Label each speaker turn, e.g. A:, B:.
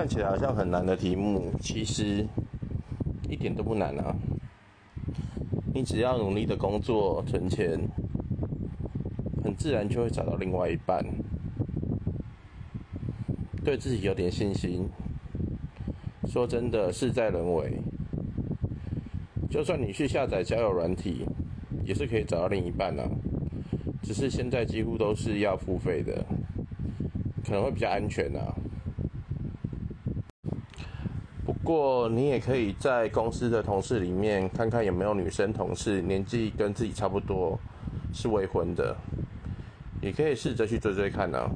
A: 看起来好像很难的题目，其实一点都不难啊！你只要努力的工作存钱，很自然就会找到另外一半。对自己有点信心。说真的，事在人为。就算你去下载交友软体，也是可以找到另一半啊。只是现在几乎都是要付费的，可能会比较安全啊。不过你也可以在公司的同事里面看看有没有女生同事，年纪跟自己差不多，是未婚的，也可以试着去追追看啊。